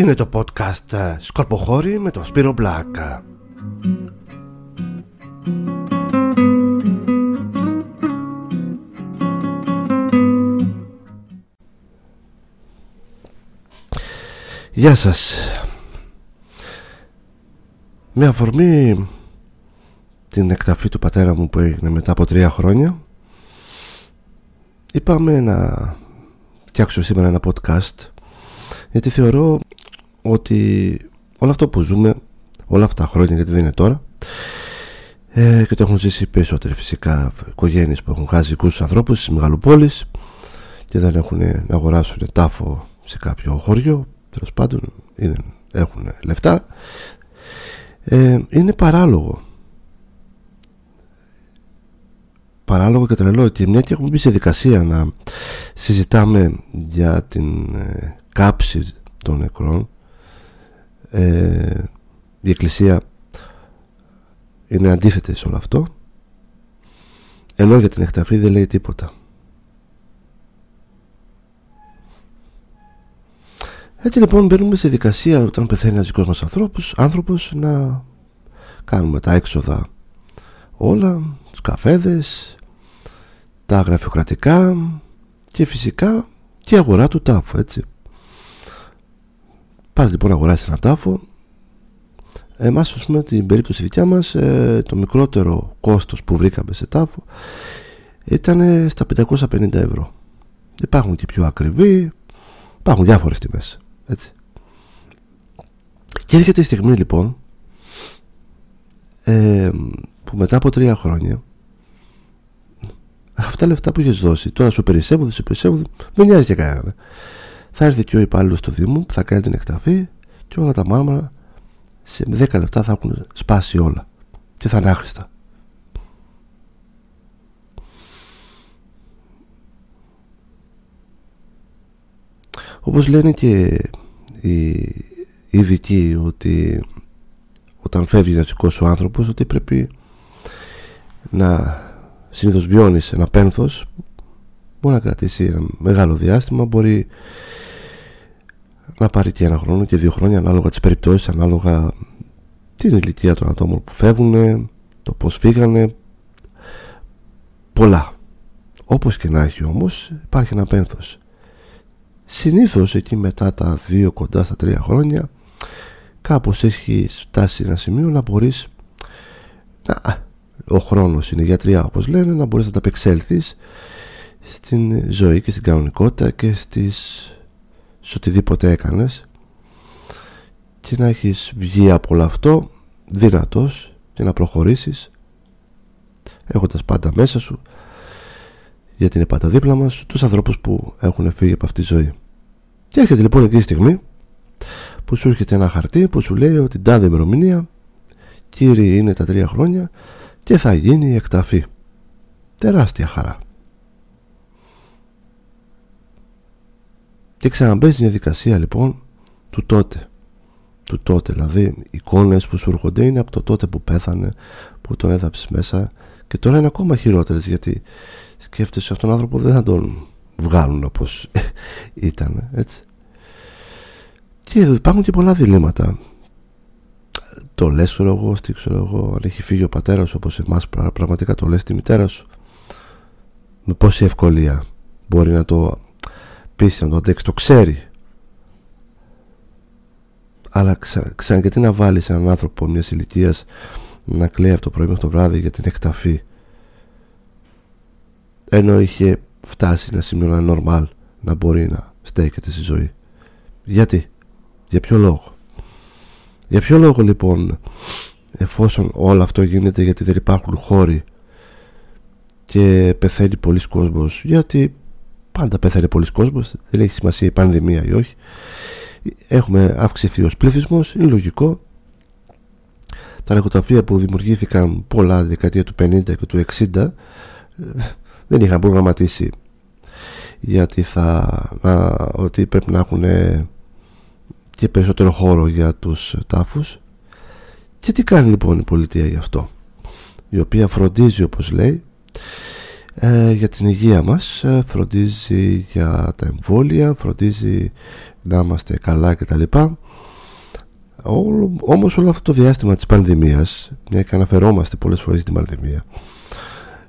Είναι το podcast ε, Σκορποχώρη με τον Σπύρο Μπλάκα. Γεια σας Με αφορμή την εκταφή του πατέρα μου που έγινε μετά από τρία χρόνια είπαμε να φτιάξω σήμερα ένα podcast γιατί θεωρώ ότι όλο αυτό που ζούμε όλα αυτά τα χρόνια γιατί δεν είναι τώρα ε, και το έχουν ζήσει περισσότεροι φυσικά οικογένειες που έχουν χάσει δικούς ανθρώπους στις μεγαλοπόλεις και δεν έχουν να αγοράσουν τάφο σε κάποιο χωριό τέλος πάντων ή δεν έχουν λεφτά ε, είναι παράλογο. Παράλογο και τρελό και μια και έχουμε μπει σε δικασία να συζητάμε για την ε, κάψη των νεκρών ε, η Εκκλησία είναι αντίθετη σε όλο αυτό. Ενώ για την εκταφή δεν λέει τίποτα. Έτσι λοιπόν μπαίνουμε σε δικασία όταν πεθαίνει ένας δικός μας ανθρώπους, άνθρωπος να κάνουμε τα έξοδα όλα, τους καφέδες τα γραφειοκρατικά και φυσικά και αγορά του τάφου έτσι Πας λοιπόν να αγοράσεις ένα τάφο. Εμάς ας πούμε την περίπτωση δικιά μας ε, το μικρότερο κόστος που βρήκαμε σε τάφο ήταν στα 550 ευρώ. Υπάρχουν και πιο ακριβοί Υπάρχουν διάφορες τιμές έτσι. Και έρχεται η στιγμή λοιπόν ε, που μετά από τρία χρόνια αυτά τα λεφτά που έχει δώσει τώρα σου περισσεύουν, δεν σου περισσεύουν δεν νοιάζει και κανένα θα έρθει και ο υπάλληλος του Δήμου που θα κάνει την εκταφή και όλα τα μάρμαρα σε 10 λεπτά θα έχουν σπάσει όλα και θα είναι άχρηστα. Όπως λένε και οι ειδικοί ότι όταν φεύγει ένα ο άνθρωπος ότι πρέπει να συνήθως βιώνεις ένα πένθος μπορεί να κρατήσει ένα μεγάλο διάστημα μπορεί να πάρει και ένα χρόνο και δύο χρόνια ανάλογα τις περιπτώσεις ανάλογα την ηλικία των ατόμων που φεύγουν το πως φύγανε. Πολλά. Όπως και να έχει όμως υπάρχει ένα πένθος. Συνήθως εκεί μετά τα δύο κοντά στα τρία χρόνια κάπως έχει φτάσει ένα σημείο να μπορείς να, ο χρόνος είναι γιατριά όπως λένε να μπορείς να τα απεξέλθεις στην ζωή και στην κανονικότητα και στις, σε οτιδήποτε έκανες και να έχεις βγει από όλο αυτό δυνατός και να προχωρήσεις έχοντας πάντα μέσα σου γιατί είναι πάντα δίπλα μας τους ανθρώπους που έχουν φύγει από αυτή τη ζωή. Και έρχεται λοιπόν εκεί η στιγμή που σου έρχεται ένα χαρτί που σου λέει ότι τάδε ημερομηνία κύριε είναι τα τρία χρόνια και θα γίνει η εκταφή. Τεράστια χαρά Και ξαναμπες στην διαδικασία λοιπόν του τότε. Του τότε, δηλαδή εικόνες που σου έρχονται είναι από το τότε που πέθανε, που τον έδαψες μέσα και τώρα είναι ακόμα χειρότερες γιατί σκέφτεσαι αυτόν τον άνθρωπο δεν θα τον βγάλουν όπως ήταν, έτσι. Και υπάρχουν και πολλά διλήμματα. Το λες ξέρω εγώ, τι ξέρω εγώ, αν έχει φύγει ο πατέρας σου όπως εμάς πραγματικά το λες τη μητέρα σου. Με πόση ευκολία μπορεί να το πείσει να το αντέξει, το ξέρει. Αλλά ξα, ξανά γιατί να βάλεις έναν άνθρωπο μιας ηλικίας να κλαίει από το πρωί μέχρι το βράδυ για την εκταφή ενώ είχε φτάσει να σημείο ένα νορμάλ να μπορεί να στέκεται στη ζωή. Γιατί, για ποιο λόγο; Για ποιο λόγο λοιπόν εφόσον όλο αυτό γίνεται γιατί δεν υπάρχουν χώροι και πεθαίνει πολλοί κόσμος γιατί πάντα πέθανε πολλοί κόσμος. Δεν έχει σημασία η πανδημία ή όχι. Έχουμε αυξηθεί ως πληθυσμός είναι λογικό. Τα νεκροταφεία που δημιουργήθηκαν πολλά δεκαετία του 50 και του 60 δεν είχαν προγραμματίσει γιατί θα, να, ότι πρέπει να έχουν και περισσότερο χώρο για τους τάφους. Και τι κάνει λοιπόν η πολιτεία γι' αυτό η οποία φροντίζει όπως λέει ε, για την υγεία μας ε, φροντίζει για τα εμβόλια φροντίζει να είμαστε καλά κτλ όμως όλο αυτό το διάστημα της πανδημίας μια και αναφερόμαστε πολλές φορές στην πανδημία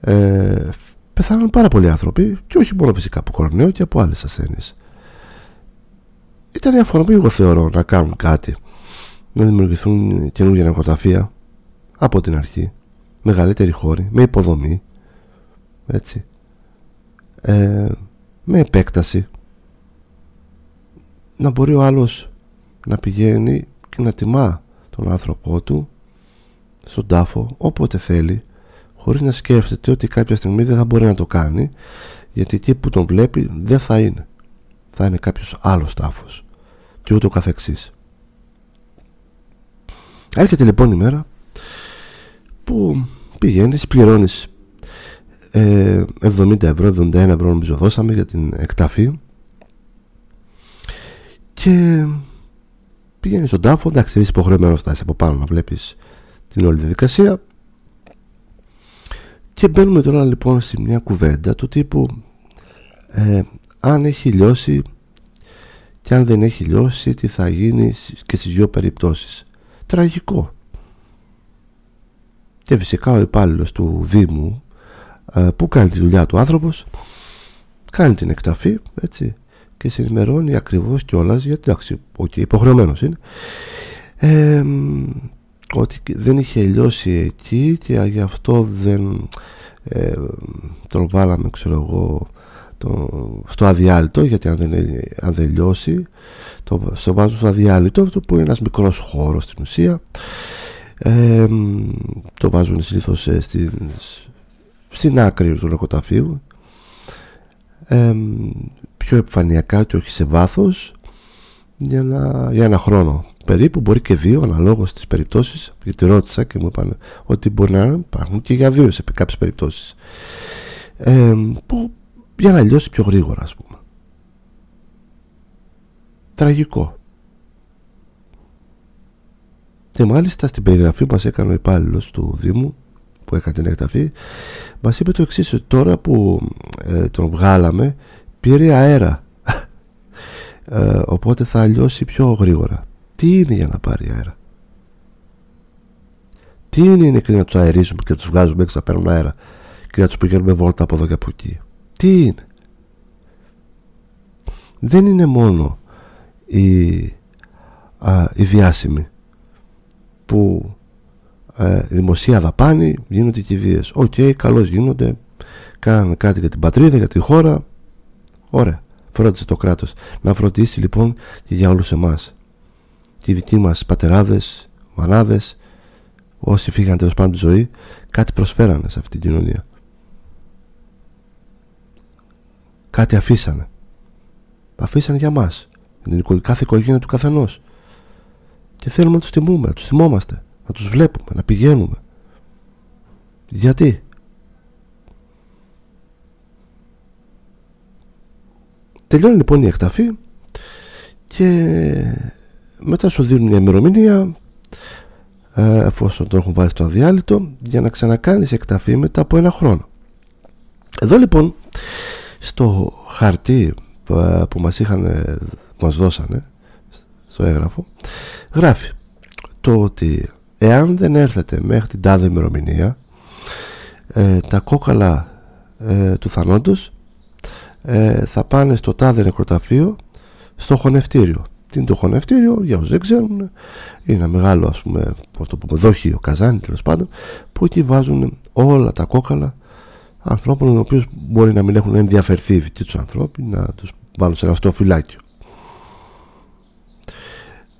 ε, πεθάνουν πάρα πολλοί άνθρωποι και όχι μόνο φυσικά από κορονοϊό και από άλλες ασθένειες. Ήταν η αφορμή εγώ θεωρώ να κάνουν κάτι να δημιουργηθούν καινούργια νεκροταφεία από την αρχή μεγαλύτερη χώρη με υποδομή έτσι. Ε, με επέκταση. Να μπορεί ο άλλος να πηγαίνει και να τιμά τον άνθρωπό του στον τάφο όποτε θέλει χωρίς να σκέφτεται ότι κάποια στιγμή δεν θα μπορεί να το κάνει γιατί εκεί που τον βλέπει δεν θα είναι. Θα είναι κάποιος άλλος τάφος και ούτω καθεξής. Έρχεται λοιπόν η μέρα που πηγαίνεις πληρώνεις 70 ε, ευρώ 71 ευρώ νομίζω δώσαμε για την εκταφή. Και πηγαίνεις στον τάφο εντάξει είσαι υποχρεωμένος φτάσεις από πάνω να βλέπεις την όλη διαδικασία. Και μπαίνουμε τώρα λοιπόν σε μια κουβέντα του τύπου ε, αν έχει λιώσει και αν δεν έχει λιώσει τι θα γίνει και στις δύο περιπτώσεις. Τραγικό. Και φυσικά ο υπάλληλος του Δήμου ε, που κάνει τη δουλειά του άνθρωπος κάνει την εκταφή έτσι και σε ενημερώνει ακριβώς κιόλας γιατί εντάξει, okay, υποχρεωμένος είναι ε, ότι δεν είχε λιώσει εκεί και γι' αυτό δεν ε, τον βάλαμε ξέρω εγώ το, στο αδιάλειτο γιατί αν δεν, αν δεν λιώσει το, στο βάζουν στο αδιάλειτο που είναι ένας μικρός χώρος στην ουσία ε, το βάζουν συνήθως ε, στην, στην άκρη του νεκοταφείου ε, πιο επιφανειακά και όχι σε βάθος. Για, να, για ένα χρόνο περίπου μπορεί και δύο αναλόγως στις περιπτώσεις. Γιατί ρώτησα και μου είπαν ότι μπορεί να υπάρχουν και για δύο σε κάποιες περιπτώσεις. Ε, που για να λιώσει πιο γρήγορα ας πούμε. Τραγικό. Και μάλιστα στην περιγραφή που μας έκανε ο υπάλληλος του Δήμου που έκανε την εκταφή μας είπε το εξής ότι τώρα που ε, τον βγάλαμε πήρε αέρα. Ε, οπότε θα λιώσει πιο γρήγορα. Τι είναι για να πάρει αέρα; Τι είναι, είναι και να τους αερίζουμε και να τους βγάζουμε έξω να παίρνουν αέρα και να τους πηγαίνουμε βόλτα από εδώ και από εκεί; Τι είναι; Δεν είναι μόνο η, α, η διάσημη που ε, δημοσία δαπάνη γίνονται κηδείες OK okay, καλώς γίνονται. Κάνανε κάτι για την πατρίδα, για τη χώρα. Ωραία, φρόντισε το κράτος. Να φροντίσει λοιπόν και για όλους εμάς. Και οι δικοί μας πατεράδες, μανάδες όσοι φύγαν τέλος πάντων τη ζωή κάτι προσφέρανε σε αυτή την κοινωνία. Κάτι αφήσανε. Αφήσανε για μας. Για την κάθε οικογένεια του καθενός. Και θέλουμε να τους τιμούμε, να τους θυμόμαστε να τους βλέπουμε, να πηγαίνουμε. Γιατί; Τελειώνει λοιπόν η εκταφή και μετά σου δίνουν μια ημερομηνία ε, εφόσον το έχουν βάλει στο αδιάλειτο για να ξανακάνεις εκταφή μετά από ένα χρόνο. Εδώ λοιπόν στο χαρτί ε, που μας είχαν που μας δώσανε στο έγγραφο γράφει το ότι εάν δεν έρθετε μέχρι την τάδε ημερομηνία ε, τα κόκαλα ε, του θανόντος ε, θα πάνε στο τάδε νεκροταφείο στο χωνευτήριο. Τι είναι το χωνευτήριο για όσους δεν ξέρουν είναι ένα μεγάλο ας πούμε, το πούμε, δόχιο καζάνι τέλος πάντων που εκεί βάζουν όλα τα κόκαλα ανθρώπων οι οποίοι μπορεί να μην έχουν ενδιαφερθεί οι δικοί τους ανθρώποι να τους βάλουν σε ένα στοφυλάκιο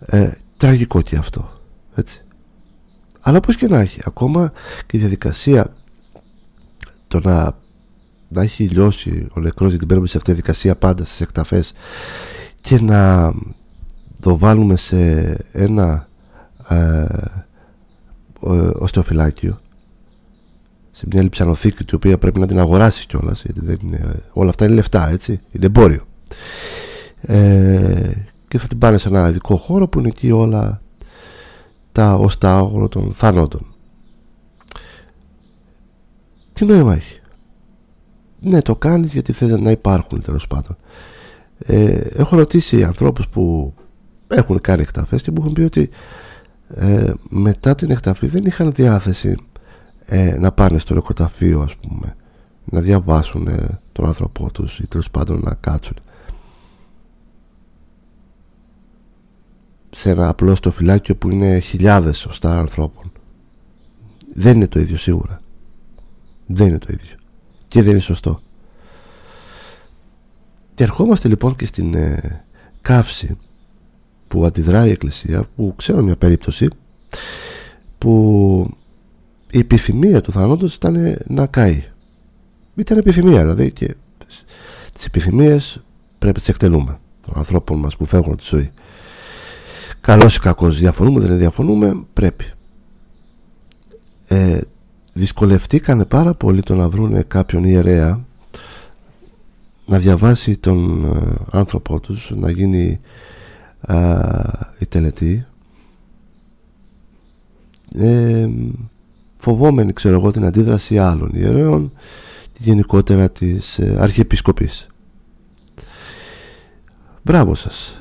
ε, τραγικό και αυτό έτσι αλλά πως και να έχει ακόμα και η διαδικασία το να, να έχει λιώσει ο νεκρός γιατί μπαίνουμε σε αυτή τη διαδικασία πάντα στις εκταφές και να το βάλουμε σε ένα ε, οστεοφυλάκιο σε μια λιψανοθήκη την οποία πρέπει να την αγοράσεις κιόλας, γιατί δεν είναι, όλα αυτά είναι λεφτά έτσι είναι εμπόριο. Ε, και θα την πάνε σε ένα ειδικό χώρο που είναι εκεί όλα τα οστά όλων των θανόντων τι νόημα έχει; Ναι το κάνεις γιατί θες να υπάρχουν τέλος πάντων. Ε, έχω ρωτήσει ανθρώπους που έχουν κάνει εκταφές και μου έχουν πει ότι ε, μετά την εκταφή δεν είχαν διάθεση ε, να πάνε στο νεκροταφείο ας πούμε να διαβάσουν τον άνθρωπό τους ή τέλος πάντων να κάτσουν σε ένα απλό στο φυλάκιο που είναι χιλιάδες σωστά ανθρώπων. Δεν είναι το ίδιο σίγουρα. Δεν είναι το ίδιο. Και δεν είναι σωστό. Και ερχόμαστε λοιπόν και στην ε, καύση που αντιδράει η Εκκλησία που ξέρω μια περίπτωση που η επιθυμία του θάνατος ήταν να καεί. Ήταν επιθυμία δηλαδή και τις επιθυμίες πρέπει να τις εκτελούμε των ανθρώπων μας που φεύγουν από τη ζωή καλός ή κακός διαφωνούμε δεν διαφωνούμε πρέπει. Ε, δυσκολευτήκανε πάρα πολύ το να βρουν κάποιον ιερέα να διαβάσει τον ε, άνθρωπό τους να γίνει η τελετή. Ε, φοβόμενοι ξέρω εγώ την αντίδραση άλλων ιερέων και γενικότερα της ε, αρχιεπισκοπής μπράβο σας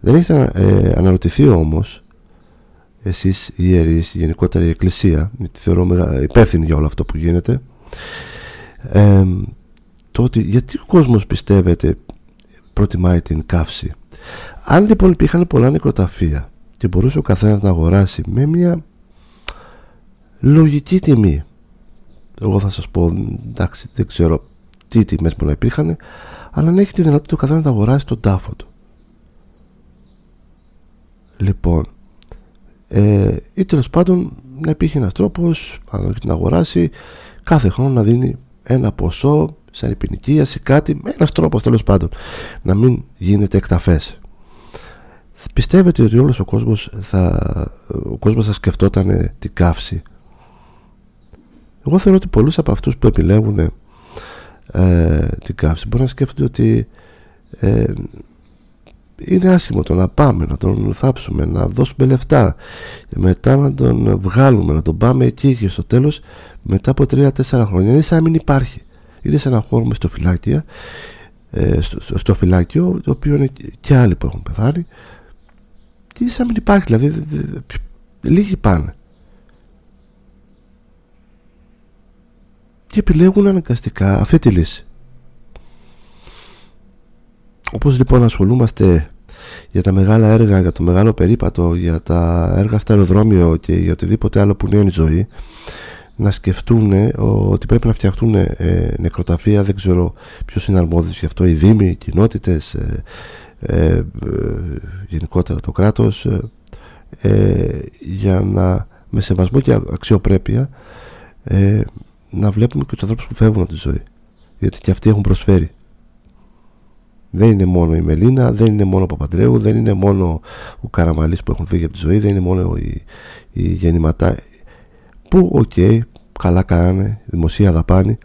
δεν έχετε ε, αναρωτηθεί όμως εσείς οι ιερείς, γενικότερα η Εκκλησία τη θεωρώ υπεύθυνη για όλο αυτό που γίνεται ε, το ότι γιατί ο κόσμος πιστεύετε προτιμάει την καύση. Αν λοιπόν υπήρχαν πολλά νεκροταφεία και μπορούσε ο καθένας να αγοράσει με μια λογική τιμή εγώ θα σας πω εντάξει δεν ξέρω τι τιμές που να υπήρχαν αλλά να έχει τη δυνατότητα ο καθένας να αγοράσει τον τάφο του λοιπόν ε, ή τέλος πάντων να υπήρχε ένας τρόπος αν όχι να αγοράσει κάθε χρόνο να δίνει ένα ποσό σαν σε κάτι ένας τρόπος τέλος πάντων να μην γίνεται εκταφές. Πιστεύετε ότι όλος ο κόσμος θα, ο κόσμος θα σκεφτόταν την καύση; Εγώ θεωρώ ότι πολλούς από αυτούς που επιλέγουν ε, την καύση μπορεί να σκέφτονται ότι ε, είναι άσχημο το να πάμε να τον θάψουμε να δώσουμε λεφτά και μετά να τον βγάλουμε να τον πάμε εκεί και στο τέλος μετά από 3-4 χρόνια. Είναι σαν να μην υπάρχει. Είναι σε ένα χώρο με στο φυλάκιο ε, στο, στο, φυλάκιο το οποίο είναι και άλλοι που έχουν πεθάνει. Και σαν να μην υπάρχει δηλαδή λίγοι πάνε. Και επιλέγουν αναγκαστικά αυτή τη λύση όπως λοιπόν ασχολούμαστε για τα μεγάλα έργα, για το μεγάλο περίπατο, για τα έργα στα αεροδρόμιο και για οτιδήποτε άλλο που νέει η ζωή να σκεφτούν ότι πρέπει να φτιαχτούν ε, νεκροταφεία. Δεν ξέρω ποιος είναι αρμόδιος γι' αυτό οι δήμοι, οι κοινότητες ε, ε, γενικότερα το κράτος για να με σεβασμό και αξιοπρέπεια να βλέπουμε και τους ανθρώπους που φεύγουν από τη ζωή. Γιατί και αυτοί έχουν προσφέρει δεν είναι μόνο η Μελίνα, δεν είναι μόνο ο Παπαντρέου, δεν είναι μόνο ο Καραμαλής που έχουν φύγει από τη ζωή, δεν είναι μόνο η, η Γεννηματά που οκ, καλά κάνανε, δημοσία δαπάνη.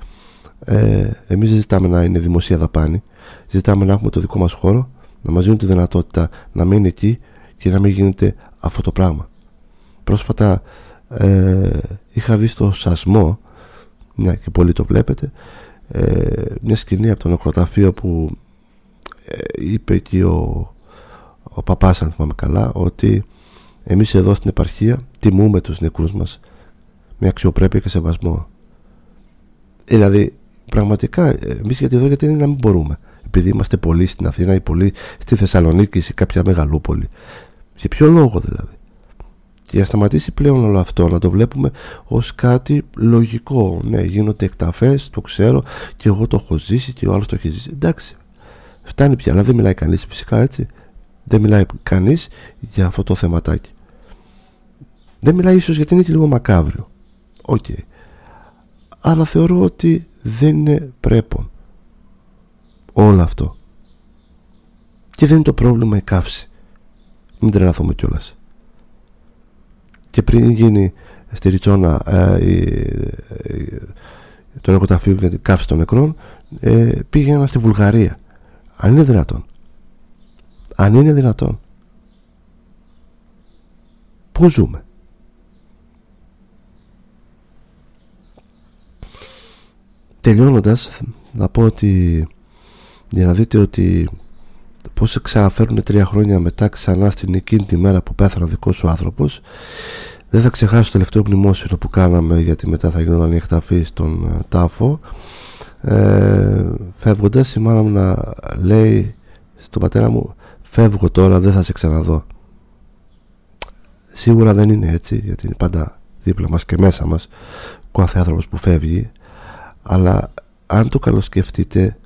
Ε, εμείς δεν ζητάμε να είναι δημοσία δαπάνη. Ζητάμε να έχουμε το δικό μας χώρο να μας δίνουν τη δυνατότητα να μείνει εκεί και να μην γίνεται αυτό το πράγμα. Πρόσφατα ε, είχα δει στο Σασμό ναι, και πολλοί το βλέπετε ε, μια σκηνή από το νεκροταφείο που ε, είπε εκεί ο, ο παπάς αν θυμάμαι καλά ότι εμείς εδώ στην επαρχία τιμούμε τους νεκρούς μας με αξιοπρέπεια και σεβασμό. Δηλαδή πραγματικά εμείς γιατί εδώ γιατί είναι να μην μπορούμε επειδή είμαστε πολλοί στην Αθήνα ή πολλοί στη Θεσσαλονίκη ή σε κάποια μεγαλούπολη. Για ποιο λόγο δηλαδή; Και να σταματήσει πλέον όλο αυτό να το βλέπουμε ως κάτι λογικό. Ναι γίνονται εκταφές το ξέρω και εγώ το έχω ζήσει και ο άλλος το έχει ζήσει. Εντάξει φτάνει πια αλλά δεν μιλάει κανείς φυσικά έτσι. Δεν μιλάει κανείς για αυτό το θεματάκι. Δεν μιλάει ίσως γιατί είναι και λίγο μακάβριο. OK. Okay. αλλά θεωρώ ότι δεν είναι πρέπον όλο αυτό. Και δεν είναι το πρόβλημα η καύση. Μην τρελαθούμε κιόλας. Και πριν γίνει στη Ριτσόνα ε, το νοικοταφείο για την καύση των νεκρών ε, πήγαινα στη Βουλγαρία αν είναι δυνατόν. Αν είναι δυνατόν. Πού ζούμε. Τελειώνοντας να πω ότι για να δείτε ότι πως σε ξαναφέρουν τρία χρόνια μετά ξανά στην εκείνη τη μέρα που πέθανε ο δικός σου άνθρωπος δεν θα ξεχάσω το τελευταίο μνημόσυνο που κάναμε γιατί μετά θα γινόταν η εκταφή στον ε, τάφο ε, φεύγοντας η μάνα μου να λέει στον πατέρα μου φεύγω τώρα δεν θα σε ξαναδώ σίγουρα δεν είναι έτσι γιατί είναι πάντα δίπλα μας και μέσα μας ο κάθε άνθρωπος που φεύγει. Αλλά αν το καλοσκεφτείτε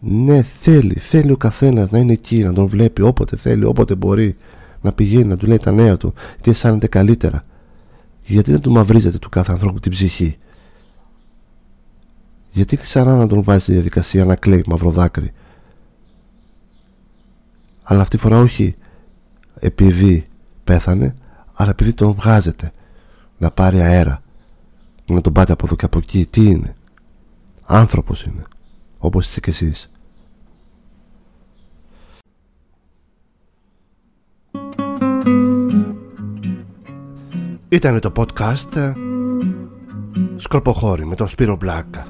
ναι θέλει θέλει ο καθένας να είναι εκεί να τον βλέπει όποτε θέλει όποτε μπορεί να πηγαίνει να του λέει τα νέα του τι αισθάνεται καλύτερα. Γιατί δεν του μαυρίζετε του κάθε ανθρώπου την ψυχή γιατί ξανά να τον βάζει στη διαδικασία να κλαίει μαύρο δάκρυ αλλά αυτή τη φορά όχι επειδή πέθανε αλλά επειδή τον βγάζετε να πάρει αέρα να τον πάτε από εδώ και από εκεί. Τι είναι; Άνθρωπος είναι όπως είστε κι εσείς. Ήταν το podcast Σκορποχώρη με τον Σπύρο Μπλάκα